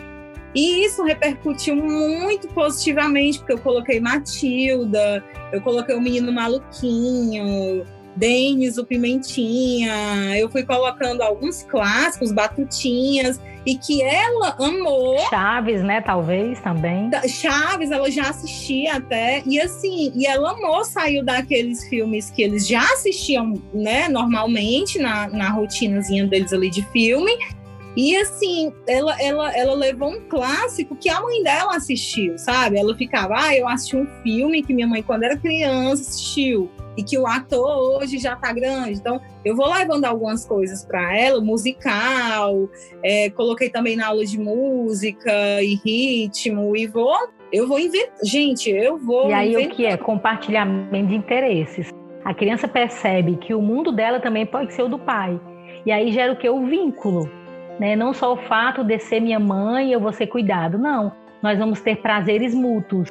E isso repercutiu muito positivamente, porque eu coloquei Matilda, eu coloquei o Menino Maluquinho, Denis, o Pimentinha, eu fui colocando alguns clássicos, Batutinhas, e que ela amou. Chaves, né? Talvez também. Chaves, ela já assistia até. E assim, e ela amou, saiu daqueles filmes que eles já assistiam, né, normalmente, na, na rotinazinha deles ali de filme, E assim, ela, ela, ela levou um clássico que a mãe dela assistiu, sabe? Ela ficava, ah, eu assisti um filme que minha mãe, quando era criança, assistiu. E que o ator hoje já tá grande. Então, eu vou levando algumas coisas para ela, musical, é, coloquei também na aula de música e ritmo, e vou, eu vou inventar. Gente, eu vou. E aí, o que é? Compartilhamento de interesses. A criança percebe que o mundo dela também pode ser o do pai. E aí gera o que? O vínculo. Né? Não só o fato de ser minha mãe e eu vou ser cuidado. Não. Nós vamos ter prazeres mútuos.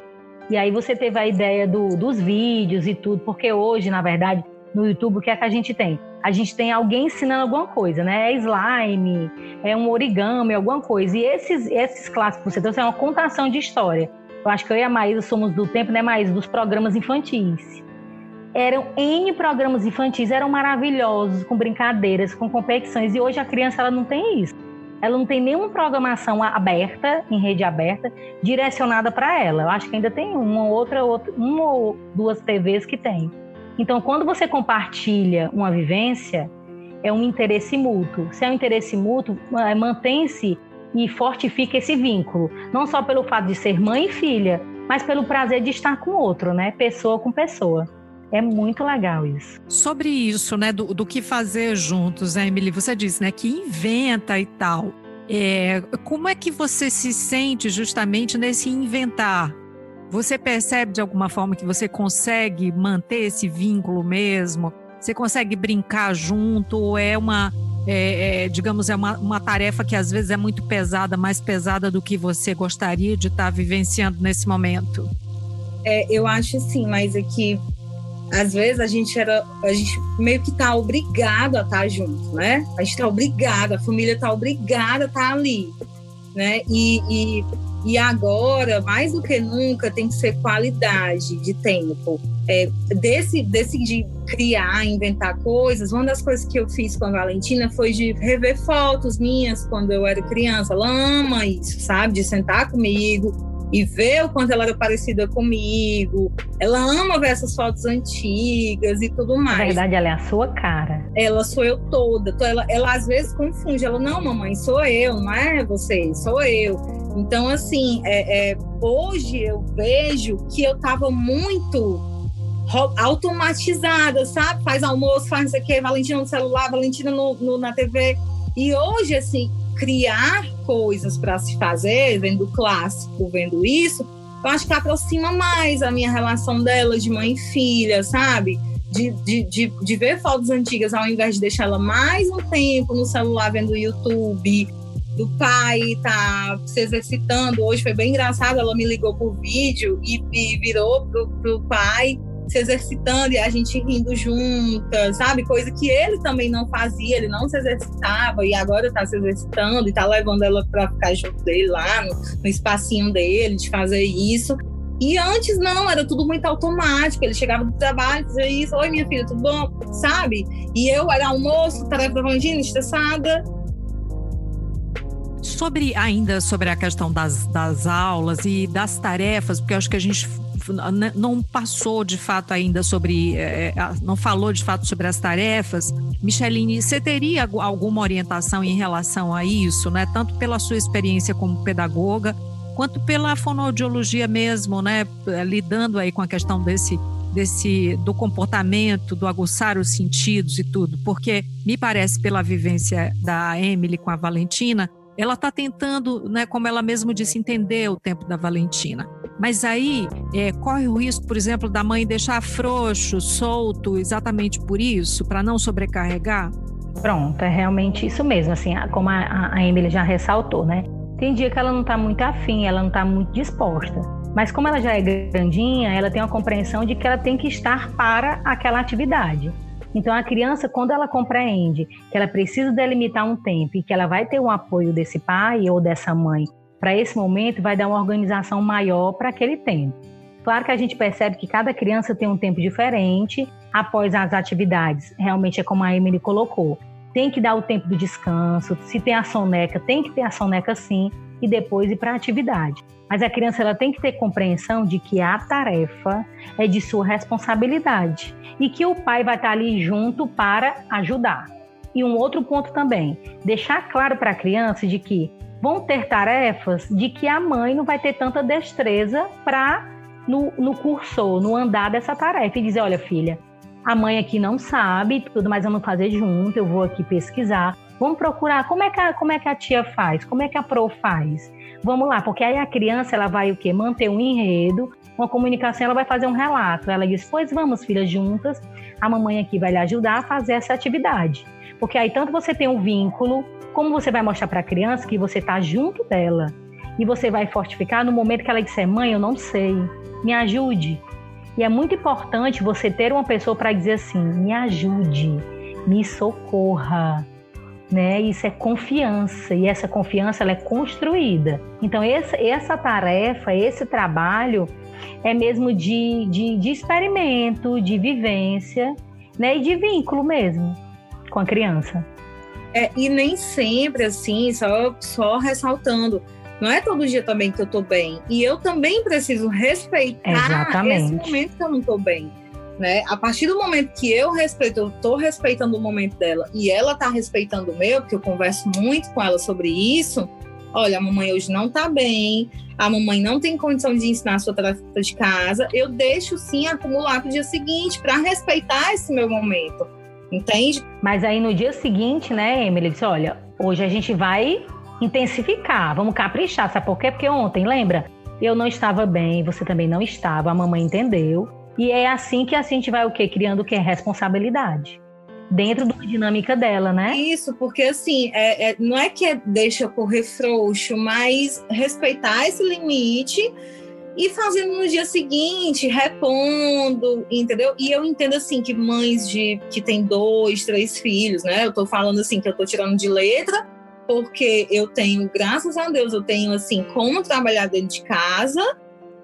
E aí você teve a ideia do, dos vídeos e tudo, porque hoje, na verdade, no YouTube, o que é que a gente tem? A gente tem alguém ensinando alguma coisa, né? É slime, é um origami, alguma coisa. E esses, esses clássicos que você trouxe é uma contação de história. Eu acho que eu e a Maísa somos do tempo, né, Maísa? Dos programas infantis eram N programas infantis, eram maravilhosos, com brincadeiras, com competições, e hoje a criança ela não tem isso. Ela não tem nenhuma programação aberta, em rede aberta, direcionada para ela. Eu acho que ainda tem uma outra, outra, uma ou duas TVs que tem. Então, quando você compartilha uma vivência, é um interesse mútuo. Se é um interesse mútuo, é, mantém-se e fortifica esse vínculo, não só pelo fato de ser mãe e filha, mas pelo prazer de estar com outro, né? Pessoa com pessoa. É muito legal isso. Sobre isso, né, do, do que fazer juntos, né, Emily? Você disse, né, que inventa e tal. É, como é que você se sente justamente nesse inventar? Você percebe de alguma forma que você consegue manter esse vínculo mesmo? Você consegue brincar junto? Ou é uma, é, é, digamos, é uma, uma tarefa que às vezes é muito pesada, mais pesada do que você gostaria de estar vivenciando nesse momento? É, eu acho sim, mas aqui é às vezes a gente era, a gente meio que tá obrigado a estar tá junto, né? A gente tá obrigado, a família tá obrigada a estar tá ali, né? E, e, e agora, mais do que nunca, tem que ser qualidade de tempo. É, desse, desse de criar, inventar coisas, uma das coisas que eu fiz com a Valentina foi de rever fotos minhas quando eu era criança. Ela ama isso, sabe? De sentar comigo, e ver o quanto ela era parecida comigo. Ela ama ver essas fotos antigas e tudo mais. Na verdade, ela é a sua cara. Ela sou eu toda. Então, ela, ela às vezes confunde. Ela, não, mamãe, sou eu, não é você, sou eu. Então, assim, é, é, hoje eu vejo que eu estava muito automatizada, sabe? Faz almoço, faz isso aqui, Valentina no celular, Valentina no, no, na TV. E hoje, assim, criar coisas para se fazer, vendo clássico, vendo isso, eu acho que aproxima mais a minha relação dela de mãe e filha, sabe? De, de, de, de ver fotos antigas ao invés de deixar ela mais um tempo no celular vendo YouTube, do pai tá se exercitando. Hoje foi bem engraçado, ela me ligou por vídeo e, e virou pro, pro pai se exercitando e a gente rindo juntas, sabe? Coisa que ele também não fazia, ele não se exercitava e agora está se exercitando e está levando ela para ficar junto dele lá no, no espacinho dele, de fazer isso. E antes não, era tudo muito automático. Ele chegava do trabalho, dizia isso, oi minha filha, tudo bom? Sabe? E eu era almoço, tarefa da Valentina, estressada. Sobre ainda sobre a questão das, das aulas e das tarefas, porque eu acho que a gente não passou de fato ainda sobre, é, é não falou de fato sobre as tarefas. Micheline, você teria alguma orientação em relação a isso, né? Tanto pela sua experiência como pedagoga, quanto pela fonoaudiologia mesmo, né? Lidando aí com a questão desse desse do comportamento, do aguçar os sentidos e tudo, porque me parece pela vivência da Emily com a Valentina, ela está tentando, né, como ela mesma disse, entender o tempo da Valentina. Mas aí é, corre o risco, por exemplo, da mãe deixar frouxo, solto, exatamente por isso, para não sobrecarregar? Pronto, é realmente isso mesmo, assim, como a, a Emily já ressaltou, né? Tem dia que ela não está muito afim, ela não está muito disposta. Mas como ela já é grandinha, ela tem uma compreensão de que ela tem que estar para aquela atividade. Então, a criança, quando ela compreende que ela precisa delimitar um tempo e que ela vai ter um apoio desse pai ou dessa mãe para esse momento, vai dar uma organização maior para aquele tempo. Claro que a gente percebe que cada criança tem um tempo diferente após as atividades. Realmente é como a Emily colocou. Tem que dar o tempo do descanso. Se tem a soneca, tem que ter a soneca sim e depois ir para a atividade. Mas a criança ela tem que ter compreensão de que a tarefa é de sua responsabilidade e que o pai vai estar ali junto para ajudar. E um outro ponto também, deixar claro para a criança de que vão ter tarefas de que a mãe não vai ter tanta destreza para no, no cursor, no andar dessa tarefa e dizer, olha filha, a mãe aqui não sabe, tudo mais vamos fazer junto, eu vou aqui pesquisar. Vamos procurar como é que a, como é que a tia faz, como é que a pro faz. Vamos lá, porque aí a criança ela vai o quê? Manter um enredo, uma comunicação, ela vai fazer um relato. Ela diz: "Pois vamos, filhas juntas, a mamãe aqui vai lhe ajudar a fazer essa atividade". Porque aí tanto você tem um vínculo, como você vai mostrar para a criança que você está junto dela. E você vai fortificar no momento que ela disser: "Mãe, eu não sei, me ajude". E é muito importante você ter uma pessoa para dizer assim: me ajude, me socorra. Né? Isso é confiança e essa confiança ela é construída. Então essa, essa tarefa, esse trabalho é mesmo de, de, de experimento, de vivência, né? E de vínculo mesmo com a criança. É, e nem sempre assim, só, só ressaltando, não é todo dia também que eu tô bem. E eu também preciso respeitar Exatamente. esse momento que eu não tô bem. Né? A partir do momento que eu respeito, eu tô respeitando o momento dela e ela tá respeitando o meu, porque eu converso muito com ela sobre isso. Olha, a mamãe hoje não tá bem, a mamãe não tem condição de ensinar a sua tarefa de casa. Eu deixo sim acumular pro dia seguinte para respeitar esse meu momento. Entende? Mas aí no dia seguinte, né, Emily disse: olha, hoje a gente vai intensificar, vamos caprichar. Sabe por quê? Porque ontem, lembra? Eu não estava bem, você também não estava, a mamãe entendeu. E é assim que a gente vai o quê? Criando o quê? Responsabilidade. Dentro da dinâmica dela, né? Isso, porque assim, é, é, não é que é deixa correr frouxo, mas respeitar esse limite e fazendo no dia seguinte, repondo, entendeu? E eu entendo assim que mães de que tem dois, três filhos, né? Eu tô falando assim que eu tô tirando de letra, porque eu tenho, graças a Deus, eu tenho assim como trabalhar dentro de casa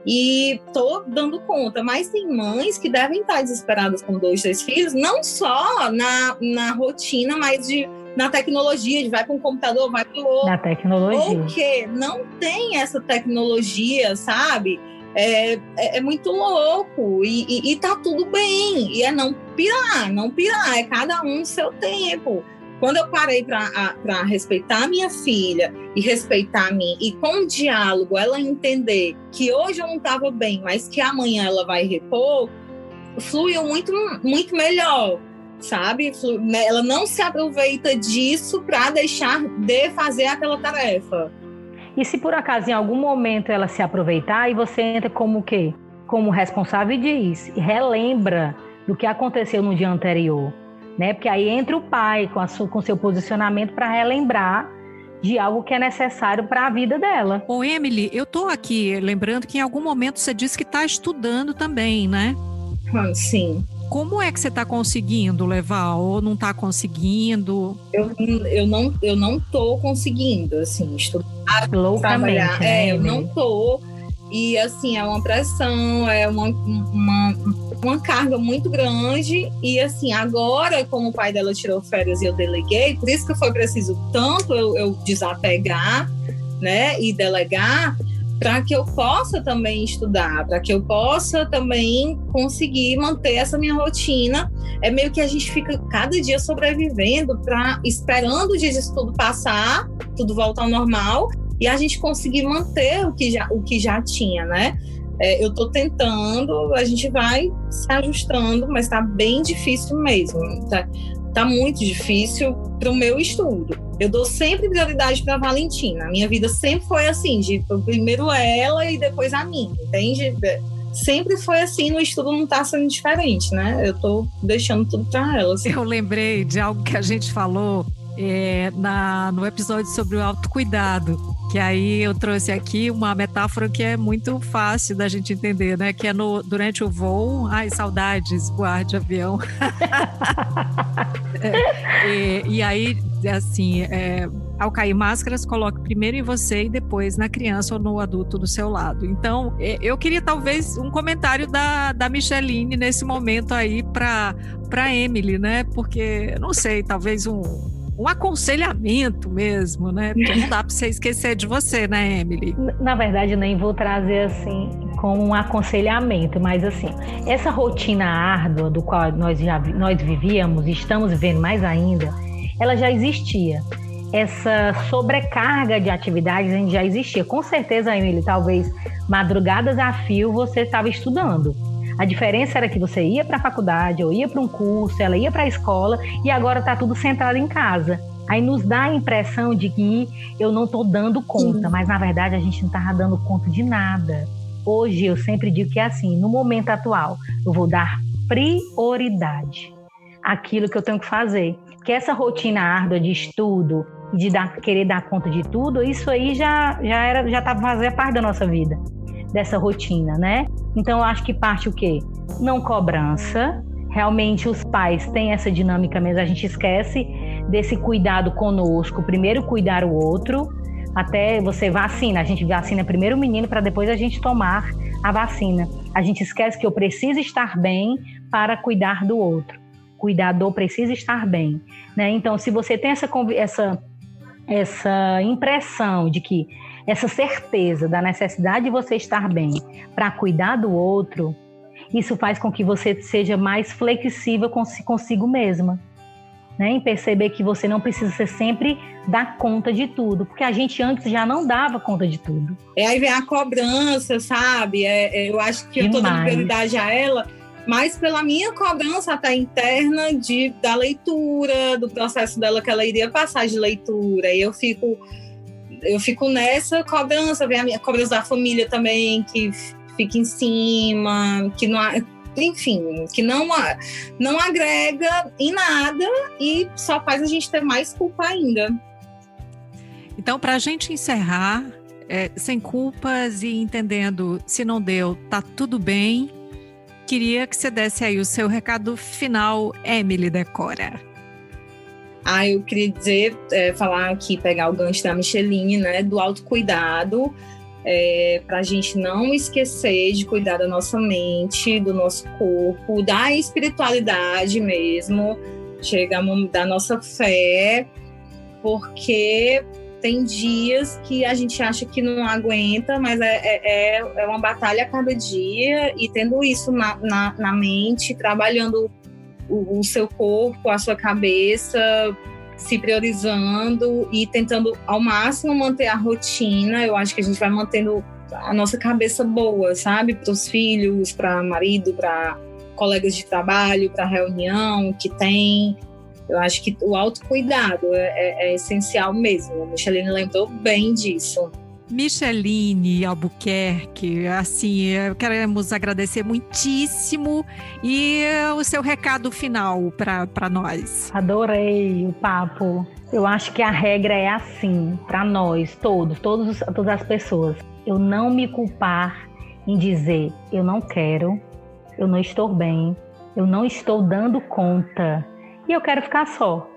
e tô dando conta. Mas tem mães que devem estar desesperadas com dois, três filhos, não só na, na rotina, mas de na tecnologia, de vai para um computador, vai para o outro. Na tecnologia. Porque não tem essa tecnologia, sabe? É, é, é muito louco e, e, e tá tudo bem. E é não pirar, não pirar, é cada um no seu tempo. Quando eu parei para respeitar a minha filha e respeitar a mim, e com o diálogo ela entender que hoje eu não estava bem, mas que amanhã ela vai repor, fluiu muito, muito melhor, sabe? Né, ela não se aproveita disso para deixar de fazer aquela tarefa. E se por acaso em algum momento ela se aproveitar e você entra como o quê? Como responsável e diz, relembra do que aconteceu no dia anterior né? Porque aí entra o pai com, a sua, com seu posicionamento para relembrar de algo que é necessário para a vida dela. Ô, Emily, eu tô aqui lembrando que em algum momento você disse que está estudando também, né? Ah, sim. Como é que você está conseguindo levar ou não está conseguindo? Eu, eu não eu não tô conseguindo assim estudar, Loucamente, trabalhar. Né, é, eu não tô e assim, é uma pressão, é uma, uma, uma carga muito grande. E assim, agora, como o pai dela tirou férias e eu deleguei, por isso que foi preciso tanto eu, eu desapegar, né, e delegar, para que eu possa também estudar, para que eu possa também conseguir manter essa minha rotina. É meio que a gente fica cada dia sobrevivendo, para esperando o dia de estudo passar, tudo voltar ao normal e a gente conseguir manter o que já, o que já tinha, né? É, eu estou tentando, a gente vai se ajustando, mas está bem difícil mesmo. Tá, tá muito difícil para o meu estudo. Eu dou sempre prioridade para Valentina. A minha vida sempre foi assim, de primeiro ela e depois a mim, entende? Sempre foi assim, no estudo não está sendo diferente, né? Eu estou deixando tudo para ela. Assim. Eu lembrei de algo que a gente falou é, na, no episódio sobre o autocuidado, que aí eu trouxe aqui uma metáfora que é muito fácil da gente entender, né? Que é no, durante o voo, ai, saudades, voar de avião. é, e, e, aí, assim, é, ao cair máscaras, coloque primeiro em você e depois na criança ou no adulto do seu lado. Então, é, eu queria talvez um comentário da, da Micheline nesse momento aí para Emily, né? Porque, não sei, talvez um um aconselhamento mesmo, né? Porque não dá para você esquecer de você, né, Emily? Na verdade, nem vou trazer assim como um aconselhamento, mas assim, essa rotina árdua do qual nós já nós vivíamos estamos vivendo mais ainda, ela já existia. Essa sobrecarga de atividades a gente já existia. Com certeza, Emily, talvez madrugadas a fio você estava estudando. A diferença era que você ia para a faculdade, ou ia para um curso, ela ia para a escola e agora está tudo centrado em casa. Aí nos dá a impressão de que eu não estou dando conta, Sim. mas na verdade a gente não estava dando conta de nada. Hoje eu sempre digo que é assim, no momento atual, eu vou dar prioridade àquilo que eu tenho que fazer. Que essa rotina árdua de estudo, de dar, querer dar conta de tudo, isso aí já já era já estava fazendo parte da nossa vida, dessa rotina, né? Então eu acho que parte o quê? Não cobrança. Realmente os pais têm essa dinâmica mesmo, a gente esquece desse cuidado conosco, primeiro cuidar o outro, até você vacina. A gente vacina primeiro o menino para depois a gente tomar a vacina. A gente esquece que eu preciso estar bem para cuidar do outro. Cuidador precisa estar bem, né? Então, se você tem essa essa essa impressão de que essa certeza da necessidade de você estar bem para cuidar do outro, isso faz com que você seja mais flexível consigo mesma né, em perceber que você não precisa ser sempre dar conta de tudo, porque a gente antes já não dava conta de tudo. É aí vem a cobrança, sabe? É, é, eu acho que Demais. eu estou dando prioridade a ela, mas pela minha cobrança até interna de, da leitura, do processo dela que ela iria passar de leitura, e eu fico eu fico nessa cobrança, vem a minha cobrança da família também, que fica em cima, que não enfim, que não, não agrega em nada e só faz a gente ter mais culpa ainda. Então, para a gente encerrar, é, sem culpas e entendendo se não deu, tá tudo bem. Queria que você desse aí o seu recado final, Emily Decora. Ah, eu queria dizer, é, falar aqui, pegar o gancho da Micheline, né, do autocuidado é, para a gente não esquecer de cuidar da nossa mente, do nosso corpo, da espiritualidade mesmo, chega da nossa fé, porque tem dias que a gente acha que não aguenta, mas é, é, é, é uma batalha a cada dia, e tendo isso na, na, na mente, trabalhando o, o seu corpo, a sua cabeça, se priorizando e tentando ao máximo manter a rotina. Eu acho que a gente vai mantendo a nossa cabeça boa, sabe? Para os filhos, para marido, para colegas de trabalho, para reunião que tem. Eu acho que o autocuidado é, é, é essencial mesmo. A Micheline lembrou bem disso. Micheline Albuquerque, assim, queremos agradecer muitíssimo e o seu recado final para nós. Adorei o papo. Eu acho que a regra é assim, para nós, todos, todos, todas as pessoas. Eu não me culpar em dizer eu não quero, eu não estou bem, eu não estou dando conta e eu quero ficar só,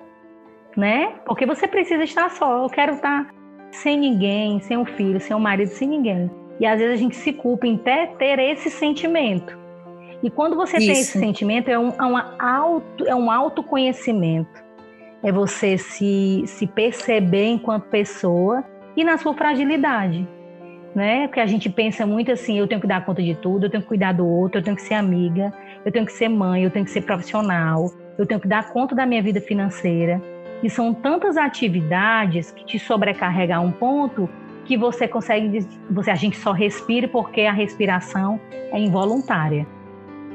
né? Porque você precisa estar só. Eu quero estar sem ninguém, sem um filho, sem um marido, sem ninguém. E às vezes a gente se culpa em até ter esse sentimento. E quando você Isso. tem esse sentimento, é um, é, uma auto, é um autoconhecimento. É você se, se perceber enquanto pessoa e na sua fragilidade. Né? Porque a gente pensa muito assim: eu tenho que dar conta de tudo, eu tenho que cuidar do outro, eu tenho que ser amiga, eu tenho que ser mãe, eu tenho que ser profissional, eu tenho que dar conta da minha vida financeira. E são tantas atividades que te sobrecarregam a um ponto que você consegue, você, a gente só respira porque a respiração é involuntária.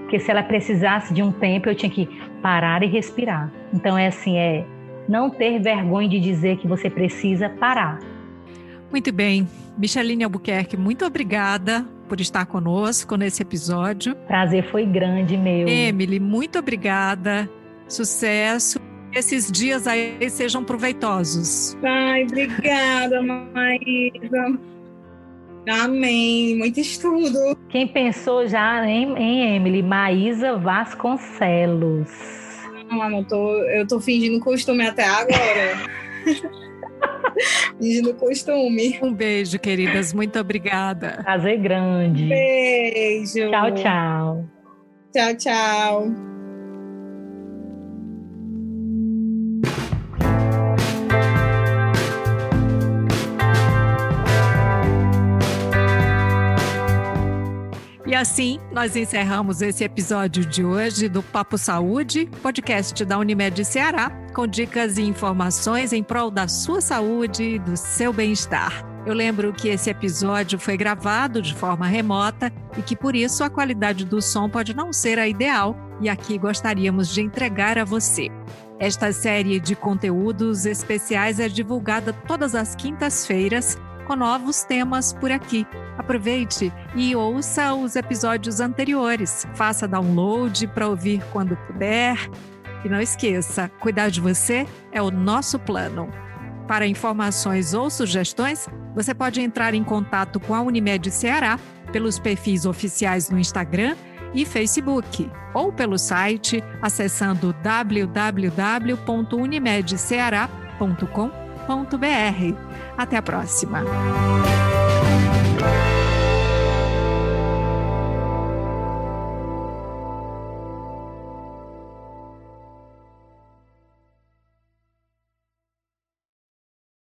Porque se ela precisasse de um tempo, eu tinha que parar e respirar. Então é assim, é não ter vergonha de dizer que você precisa parar. Muito bem. Micheline Albuquerque, muito obrigada por estar conosco nesse episódio. Prazer foi grande, meu. Emily, muito obrigada. Sucesso esses dias aí sejam proveitosos. Ai, obrigada, Maísa. Amém. Muito estudo. Quem pensou já em, em Emily? Maísa Vasconcelos. Não, amor, tô, eu tô fingindo costume até agora. fingindo costume. Um beijo, queridas. Muito obrigada. Prazer grande. Beijo. Tchau, tchau. Tchau, tchau. Assim, nós encerramos esse episódio de hoje do Papo Saúde, podcast da Unimed Ceará, com dicas e informações em prol da sua saúde e do seu bem-estar. Eu lembro que esse episódio foi gravado de forma remota e que por isso a qualidade do som pode não ser a ideal, e aqui gostaríamos de entregar a você. Esta série de conteúdos especiais é divulgada todas as quintas-feiras com novos temas por aqui. Aproveite e ouça os episódios anteriores. Faça download para ouvir quando puder. E não esqueça, cuidar de você é o nosso plano. Para informações ou sugestões, você pode entrar em contato com a Unimed Ceará pelos perfis oficiais no Instagram e Facebook, ou pelo site acessando www.unimedceará.com.br. Até a próxima!